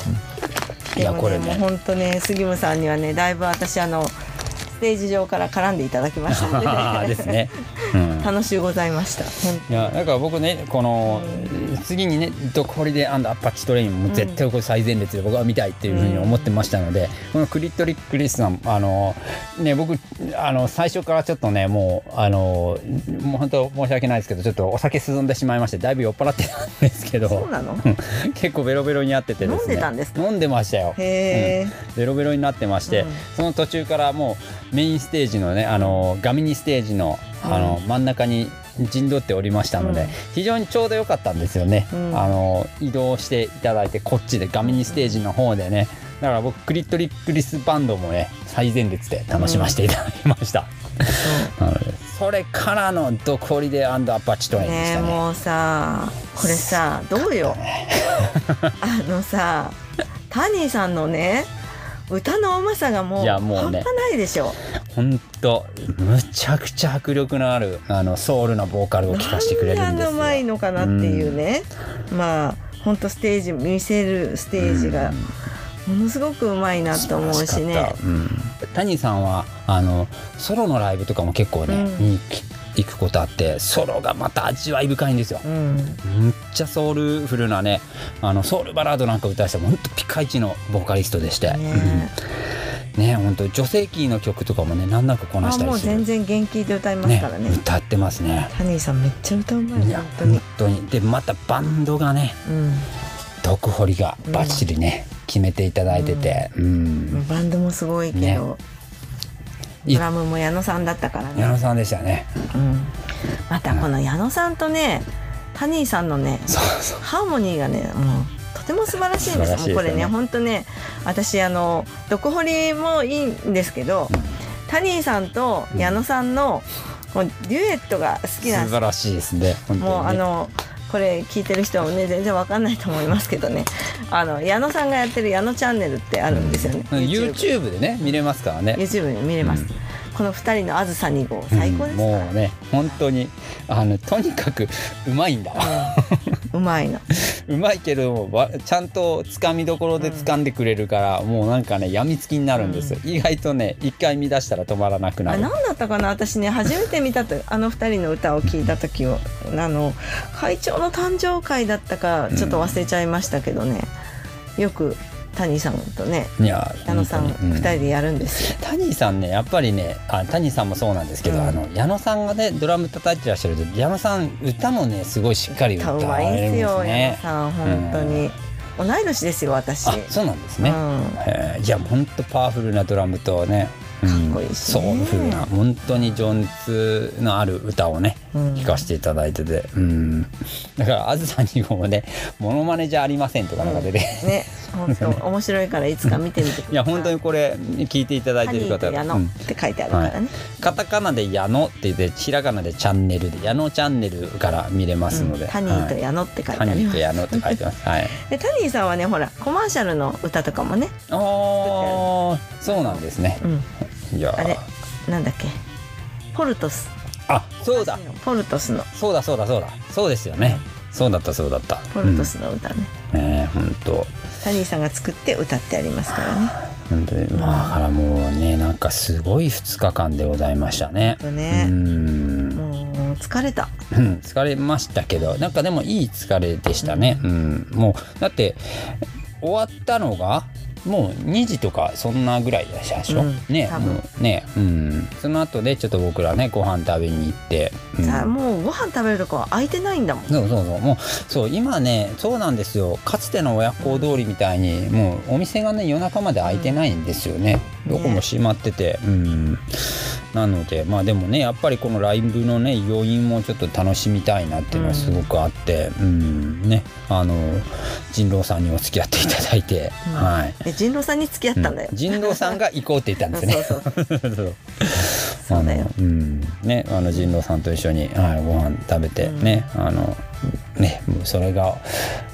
いやでもこれねもう本当ね杉村さんにはねだいぶ私あのステージ上から絡んでいただきましたので ですね。うん。楽しゅうございました。本いやだから僕ねこの、次にね「ドクホリデーアッパッチトレイン」も絶対これ最前列で僕は見たいっていうふうに思ってましたので、このクリトリック・リスさんあのね僕あの最初からちょっとねもうあのもう本当申し訳ないですけどちょっとお酒進んでしまいましてだいぶ酔っ払ってたんですけどそうなの？結構ベロベロになっててですね。飲んでたんですか？飲んでましたよ。へえ。ベロベロになってまして、うん。その途中からもうメインステージのねあのガミニステージのあの、真ん中に陣取っておりましたので、うん。非常にちょうど良かったんですよね、うん。あの移動していただいてこっちでガミニステージの方でね。だから僕クリトリックリスバンドもね最前列で楽しませていただきました、なのでそれからのドコリデアンドアパッチトレインでしたね。ねえもうさこれさどうよ？あのさタニーさんのね歌のうまさがもういやもうね。半端ないでしょ。本当むちゃくちゃ迫力のあるあのソウルなボーカルを聴かせてくれるんですよ。なんいのかなっていうね、まあ本当ステージ見せるステージがものすごくうまいなと思うしね。素晴らかった。うん、谷さんはあのソロのライブとかも結構ね、うん。見に行くことあってソロがまた味わい深いんですよ。うん。むっちゃソウルフルなねあのソウルバラードなんか歌わせて本当ピカイチのボーカリストでして。ねうん。ね本当女性キーの曲とかもね難なくこなあしたりする。もう全然元気で歌いますからね。歌ってますね。タニーさんめっちゃ歌うまい本当に。本当に。でまたバンドがねうん。毒掘りがバッチリね、決めていただいてて、うん。バンドもすごいけねど、いドラムも矢野さんだったからね。矢野さんでしたね。うん、またこの矢野さんとねタニーさんのねハーモニーがねもうとても素晴らしいんです。ね。もうこれね本当ね私あの毒掘りもいいんですけど、タニーさんと矢野さんのこうデュエットが好きなんです。素晴らしいですね。もうあのこれ聞いてる人もね全然わかんないと思いますけどね。あの矢野さんがやってる矢野チャンネルってあるんですよね、うん。YouTube でね見れますからね。YouTube で見れます、うん。この二人のあずさ2号最高ですうん。もうね本当にあのとにかくうまいんだ。うまいのうまいけどわちゃんとつかみどころで掴んでくれるから、もうなんかねやみつきになるんですよ。意外とね一回見出したら止まらなくなる。あ何だったかな。私ね初めて見たとあの二人の歌を聞いた時をあの会長の誕生会だったかちょっと忘れちゃいましたけどね、よく谷さんとねいや矢野さん二人でやるんですよ、谷さんねやっぱりねあ谷さんもそうなんですけど、うん。あの矢野さんがねドラム叩いてらっしゃると矢野さん歌もねすごいしっかり歌われるんですまいんすよ矢野ね。さん本当に、同い年ですよ私。あそうなんですね。うん。いや本当パワフルなドラムとねうん。かっこいいしソね。ウルフルな本当に情熱のある歌をねうん。聴かせていただいてて、うん、だからあずさ2号もね「モノマネじゃありません」とかなんか出て、ね。本当面白いからいつか見てみてください。いや本当にこれ聞いていただいハてる方ニーと矢野うん。って書いてあるからね、カタカナで「矢野」って言ってひらがなで「チャンネル」で「矢野チャンネル」から見れますので、うん。タニーとはい矢野って書いてタニーあります、と矢野って書いてます。はい。でタニーさんはねほらコマーシャルの歌とかもねおーそうなんですね。う。んいやーあれなんだっけ？ポルトスあそうだポルトスのそうだそうだそうだそうですよね。そうだったそうだった。ポルトスの歌ね、うん。ねえ本当タニーさんが作って歌ってありますからね本当にまあだからもうねなんかすごい2日間でございましたね。ねうん。もう疲れたうん疲れましたけどなんかでもいい疲れでしたね。うん。もうだって終わったのがもう2時とかそんなぐらいでしたでしょ、うんねねうん。その後でちょっと僕らねご飯食べに行って、うん。さあもうご飯食べるとこは空いてないんだもん。そうそうそう。もうそう今ねそうなんですよ。かつての親子通りみたいにもうお店がね夜中まで開いてないんですよね、うんどこも閉まってて。うん。なのでまあでもねやっぱりこのライブのね余韻もちょっと楽しみたいなっていうのはすごくあって。うん、ね。あの人狼さんにお付き合っていただいて、うん。はい。で人狼さんに付き合ったんだよ、うん。人狼さんが行こうって言ったんですね。そう そうそう。そうだよ。うん、ね、あの人狼さんと一緒に、はい、ご飯食べてね、あの。ね、それが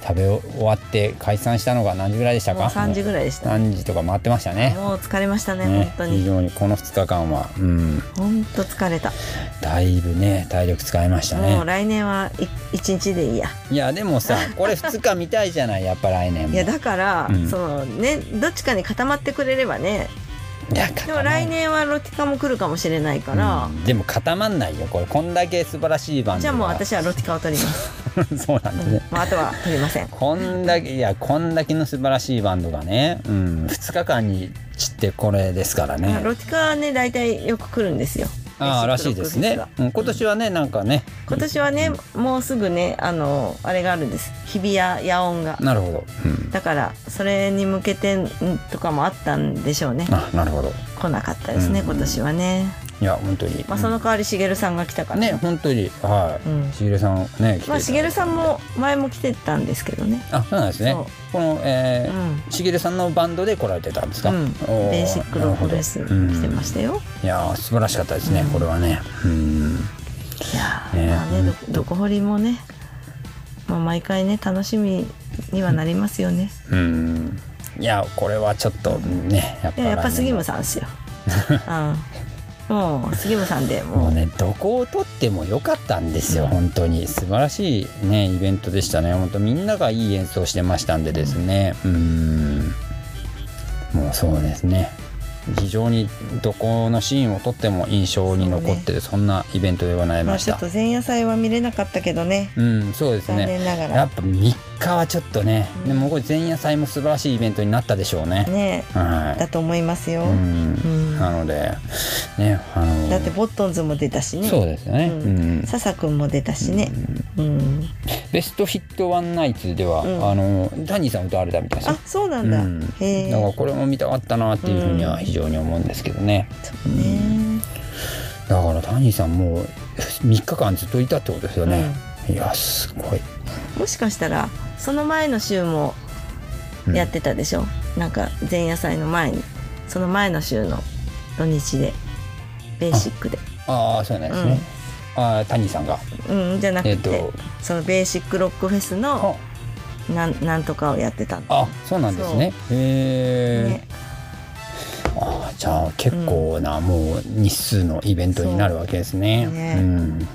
食べ終わって解散したのが何時ぐらいでしたか？もう3時ぐらいでした3時とか回ってましたね。もう疲れましたねね非本当に常にこの2日間は、うん、本当疲れた、だいぶね、体力使いましたねもう。来年はい1日でいいやいや、でもさ、これ2日見たいじゃない、やっぱ来年も。いやだから、うんそのねどっちかに固まってくれればねでも来年はロティカも来るかもしれないから、うんでも固まんないよ、これ、こんだけ素晴らしいバンドがじゃあもう私はロティカを取ります、そうなんですね。もうあとは取りません。こんだけいやこんだけの素晴らしいバンドがね、うん、2日間に散ってこれですからね。まあロティカはね大体よく来るんですよああらしいですね。うん、今年はねなんかね。今年はねもうすぐねあのあれがあるんです。日比谷野音が。なるほど、うん、だからそれに向けてんとかもあったんでしょうね。あなるほど。来なかったですね、うん。今年はね、いや本当に、まあ、その代わりしげるさんが来たから。ね本当に。はい、うん。しげるさんねまあしげるさんも前も来てたんですけどね。あそうなんですね。この、えしげるさんのバンドで来られてたんですか、うん、おベーシックロックフェス来てましたよ、いやー素晴らしかったですね、これはね。うん。いやーねまあねどどこ掘りもね、まあ、毎回ね楽しみにはなりますよね。うん。いやこれはちょっとねやっぱいややっぱ杉村ささんですよ、うん、もう杉村さんでも。うねどこを取っても良かったんですよ、本当に。素晴らしいねイベントでしたね。本当みんながいい演奏してましたんでですね。うん。もうそうですね。非常にどこのシーンをとっても印象に残ってるそ,、んなイベントでございまました、あちょっと前夜祭は見れなかったけどね。うんそうです残ね念ながら。やっぱ3日はちょっとね、でもこれ前夜祭も素晴らしいイベントになったでしょうね。ねはい。だと思いますよ、うん。うん。なのでねあのだってボットンズも出たしね。そうですよね、ううん。ん、笹くんも出たしね、うん、ベストヒットワンナイツでは、うん。あのタニーさん歌われたみたいですよ。あそうなんだ、うん。へえ。だからこれも見たかったなっていうふうには非常に思うんですけどね、そうね、だからタニーさんもう3日間ずっといたってことですよね、いやすごい。もしかしたらその前の週もやってたでしょ、なんか前夜祭の前に。その前の週の土日でベーシックで。ああそうなんですね、ああタニーさんが。うんじゃなくて、えっとそのベーシックロックフェスのなんなんとかをやってたあそうなんですね。へえ、ね。ああじゃあ結構な、もう日数のイベントになるわけですね。ね。うん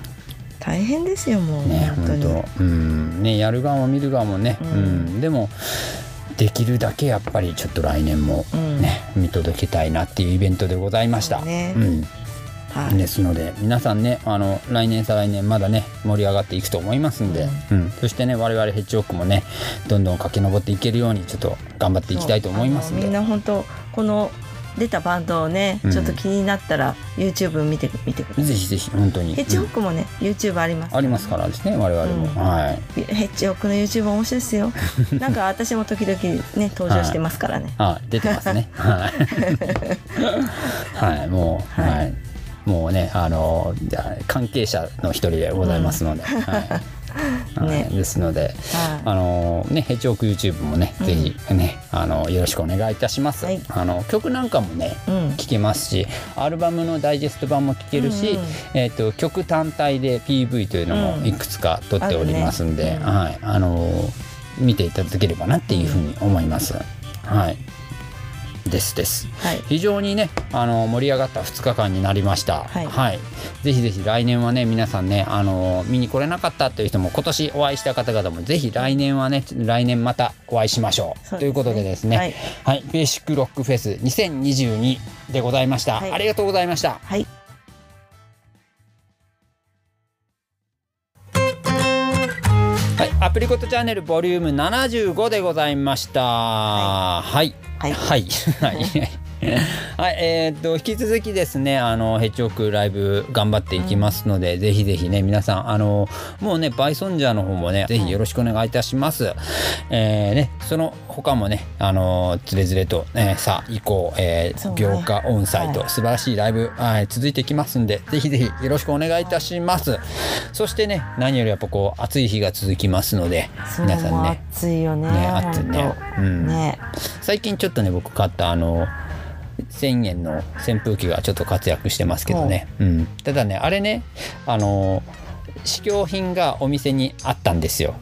大変ですよもう、ね本当うん。ねやる側も見る側もね、ううん。んでもできるだけやっぱりちょっと来年もうん。ね、見届けたいなっていうイベントでございました。ね。うん。はい。ですので皆さんねあの来年再来年まだね盛り上がっていくと思いますんで、うん。そしてね我々ヘッジホックもねどんどん駆け上っていけるようにちょっと頑張っていきたいと思いますんで。みんな本当この出たバンドをね、うん。ちょっと気になったら YouTube 見てみてください。ぜひぜひ本当に。ヘッジホックもね、YouTube ありますありますからですね我々も、うん。はい。ヘッジホックの YouTube 面白いですよ。なんか私も時々ね登場してますからね、あ出てますね。はい、はい、もうはいはい。もうねあのじゃあ関係者の一人でございますので、はい。はい ね。ですのではい。あのねヘッジホック YouTube もね、うん。ぜひねあのよろしくお願いいたします、はい。あの曲なんかもねうん。聴けますしアルバムのダイジェスト版も聴けるし、えー、と曲単体で PV というのもいくつか撮っておりますんで、はい、あの見ていただければなっていうふうに思います。はいですです。はい。非常にねあの盛り上がった2日間になりました。はい。ぜひぜひ来年はね皆さんねあの見に来れなかったという人も今年お会いした方々もぜひ来年はね来年またお会いしましょう。ね。ということでですね。はい。はい、ベーシックロックフェス2022でございました、はい。ありがとうございました。はいはい、アプリコットチャンネルボリューム75でございました。はい。はいはい。はい。はい、えーっと引き続きですねあのヘッジホックライブ頑張っていきますので、ぜひぜひね皆さんあのもうねバイソンジャーの方もねぜひよろしくお願いいたします、えーねその他もねあのつれづれと、えーさあ以降、えーそうね。秒化オンサイト、はい。素晴らしいライブ、はい、続いていきますんでぜひぜひよろしくお願いいたします。そしてね何よりやっぱこう暑い日が続きますので皆さんね。暑いよねね暑いね。うん。ね。最近ちょっとね僕買ったあの1000円の扇風機がちょっと活躍してますけどね、うん、ただねあれねあの試供品がお店にあったんですよ。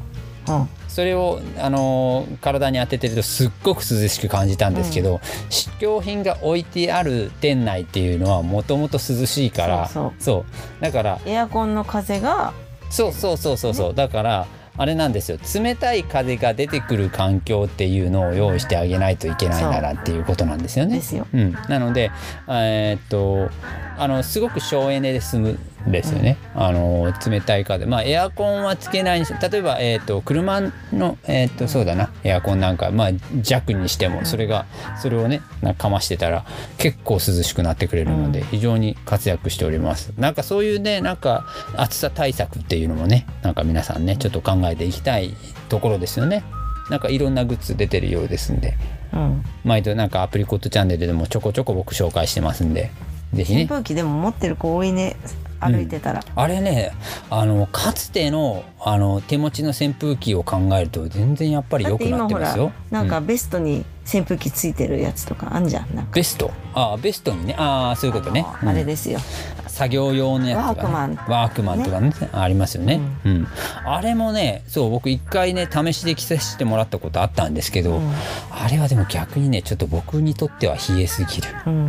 うん。それをあの体に当ててるとすっごく涼しく感じたんですけど、試供品が置いてある店内っていうのはもともと涼しいからそうそう。だからエアコンの風がそうそうそうそうそう、だからあれなんですよ。冷たい風が出てくる環境っていうのを用意してあげないといけないならっていうことなんですよね。ですよ。うん、なのでえーっとあのすごく省エネで済むんですよね、あの冷たい風。まあエアコンはつけないにし例えば、えーっと車の、えーっとそうだな。エアコンなんか、まあ、弱にしてもそれがそれをねなんかかましてたら結構涼しくなってくれるので、うん。非常に活躍しております。なんかそういうねなんか暑さ対策っていうのもねなんか皆さんねちょっと考えていきたいところですよね。なんかいろんなグッズ出てるようですんで。うん。毎度なんかアプリコットチャンネルでもちょこちょこ僕紹介してますんで。ぜひね。扇風機でも持ってる子多いね歩いてたら、あれねあのかつてのあの手持ちの扇風機を考えると全然やっぱり良くなってますよ。なんかうん。ベストに扇風機ついてるやつとかあんじゃんなんか。ベスト？ああベストにね。ああそういうことね、あれうん。ですよ、作業用のやつとか、ね、ワークマン。ワークマンとかね。ありますよね、うん。あれもねそう僕一回ね試しで着させてもらったことあったんですけど、うん。あれはでも逆にねちょっと僕にとっては冷えすぎるうん、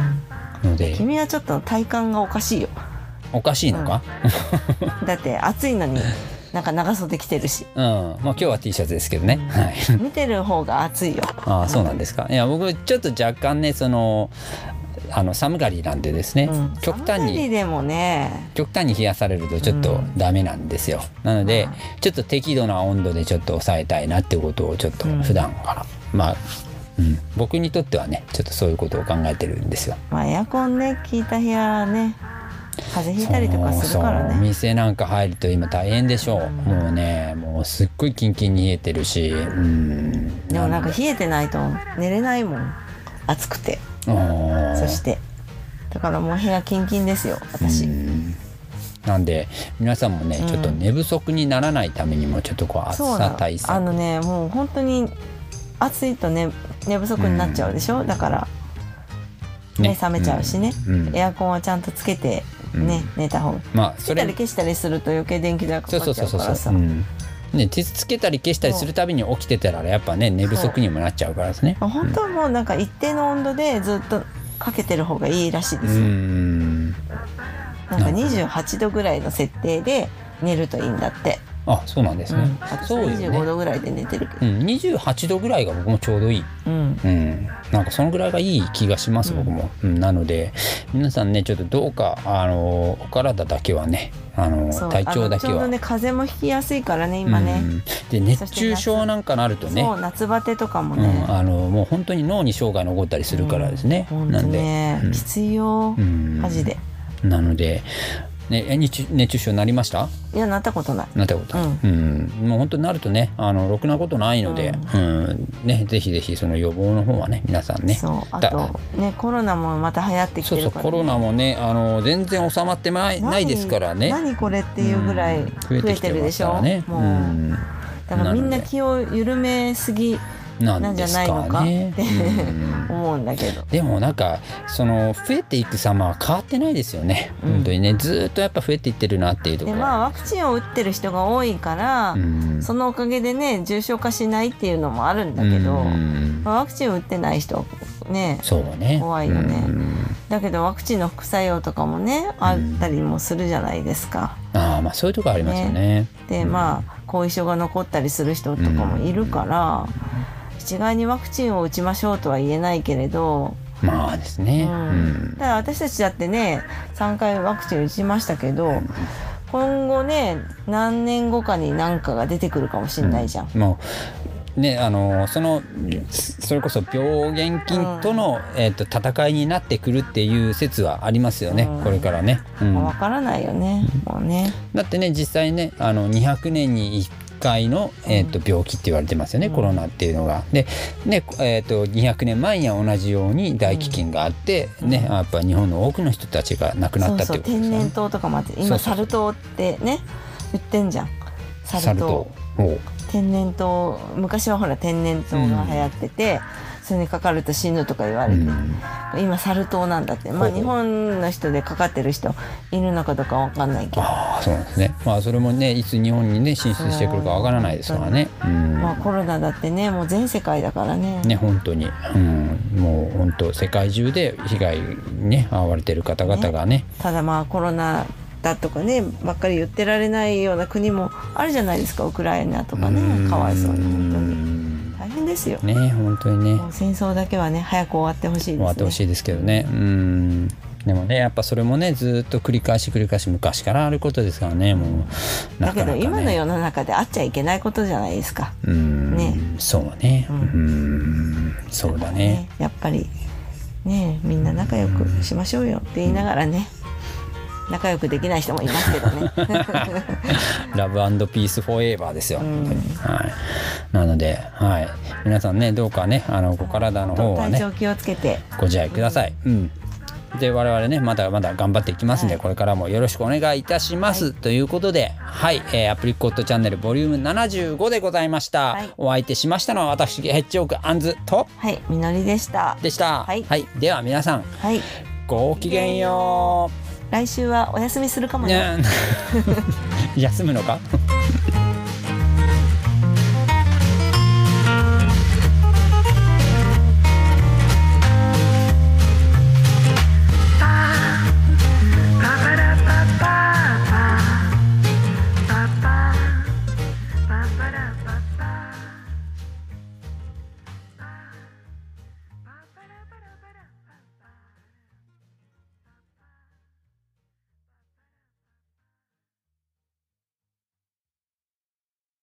ので。君はちょっと体感がおかしいよおかしいのか、だって暑いのになんか長袖着てるし。うん、まあ今日は T シャツですけどね。はい。見てる方が暑いよ。ああ、そうなんですか。いや、僕ちょっと若干ね、その。あの寒がりなんでですね、うん、極端に。でもね。極端に冷やされるとちょっとダメなんですよ。なので、ちょっと適度な温度でちょっと抑えたいなってことをちょっとうん。普段から、まあ、うん、僕にとってはねちょっとそういうことを考えてるんですよ。まあエアコンね効いた部屋ね風邪ひいたりとかするからね。店なんか入ると今大変でしょう、もうねもうすっごいキンキンに冷えてるし。うん。でもなんか冷えてないと寝れないもん。暑くて。うんそして。だからもう部屋キンキンですよ私。うん。なんで皆さんもね、うん。ちょっと寝不足にならないためにもちょっとこう暑さ対策。あのねもう本当に暑いとね寝不足になっちゃうでしょ、だから。目覚めちゃうしね、うん。うん。エアコンはちゃんとつけてね、寝た方。がまあそれ。消したりすると余計電気代かかっそうそうそうちゃうからさそう、うん。ね、手つけたり消したりするたびに起きてたらやっぱね寝不足にもなっちゃうからですね。まあ本当はもうなんか一定の温度でずっとかけてる方がいいらしいでうすよ、ん。なんか28度ぐらいの設定で寝るといいんだって、あそうなんですね。うん、私そうよ25ね。度ぐらいで寝てるけど。うん、28度ぐらいが僕もちょうどいい。うん。うん、なんかそのぐらいがいい気がします、僕も、うん、なので皆さんねちょっとどうかあのお体だけはねあの体調だけは。ね風邪もひきやすいからね今ね、うん。で熱中症なんかなるとね。夏バテとかもうね、ん、あのもう本当に脳に障害残ったりするからですね。本当なんで、ね、うん。きついよ、うん。マジで。なので、ね、え熱中症になりました？いやなったことない。なったこと、うん。もう本当になるとねあのろくなことないので、うん。ね、ぜひぜひその予防の方はね皆さんね。そう。あだとねコロナもまた流行ってきそうそうてるから、ね、コロナもねあの全然収まってない何？ないですからね。何これっていうぐらいうん。増えてるでしょ、増えてきてますからね。もう、だからみんな気を緩めすぎうん、ななんんじゃですないのかってうん。思うんだけど。でもなんかその増えていく様は変わってないですよね、うん。本当にね。ずーっとやっぱ増えていってるなっていうところ。でまあワクチンを打ってる人が多いから、うん。そのおかげでね重症化しないっていうのもあるんだけど、うん。まあ、ワクチンを打ってない人ねそうね。怖いよね。うん。だけどワクチンの副作用とかもねあったりもするじゃないですか。ああまあそういうとこありますよね。でまあ後遺症が残ったりする人とかもいるから、一概にワクチンを打ちましょうとは言えないけれど、まあですね、ううん。んただ私たちだってね3回ワクチン打ちましたけど今後ね何年後かに何かが出てくるかもしれないじゃん。もうねあのそのそれこそ病原菌との、えっと戦いになってくるっていう説はありますよね、うん。これからね、うん。わからないよね、もうね。だってね実際ねあの200年に1回の、えー、と病気って言われてますよね、コロナっていうのが。でね、えー、と200年前には同じように大飢饉があって、ねやっぱ日本の多くの人たちが亡くなったっていうことですよね。然痘とかもあって今サル痘ってね言ってんじゃん。サル痘。天然痘。昔はほら天然痘が流行ってて、それにかかると死ぬとか言われて、うん。今サル痘なんだって。まあ日本の人でかかってる人いるのかどうかわかんないけど。ああそうなんですね。まあそれもねいつ日本にね進出してくるかわからないですからね。うん。まあコロナだってねもう全世界だからね。ね本当に、うん、もう本当世界中で被害にね遭われてる方々がね。ただまあコロナだとかねばっかり言ってられないような国もあるじゃないですか。ウクライナとかね。かわいそうに本当に大変ですよ、ね本当にね。戦争だけはね早く終わってほしいですね。終わってほしいですけどね。うん。でもねやっぱそれもねずっと繰り返し繰り返し昔からあることですからねもう。なだけど今の世の中であっちゃいけないことじゃないですか。うん。ね。そうね。ううん。そうだねやっぱりねみんな仲良くしましょうよって言いながらね仲良くできない人もいますけどね。ラブピースフォーエバーですよ、うん。はい。なのではい。皆さんねどうかねあのご体の方はね気をつけて。ご自愛ください。うん。で我々ねまだまだ頑張っていきますんで、はい。これからもよろしくお願いいたします、ということではい、えーアプリコットチャンネルボリューム75でございました、はい。お相手しましたのは私ヘッジオークアンズと。はい。みのりでした。でした。はい。では皆さんはい。ごきげんよ来週はお休みするかもね。休むのか？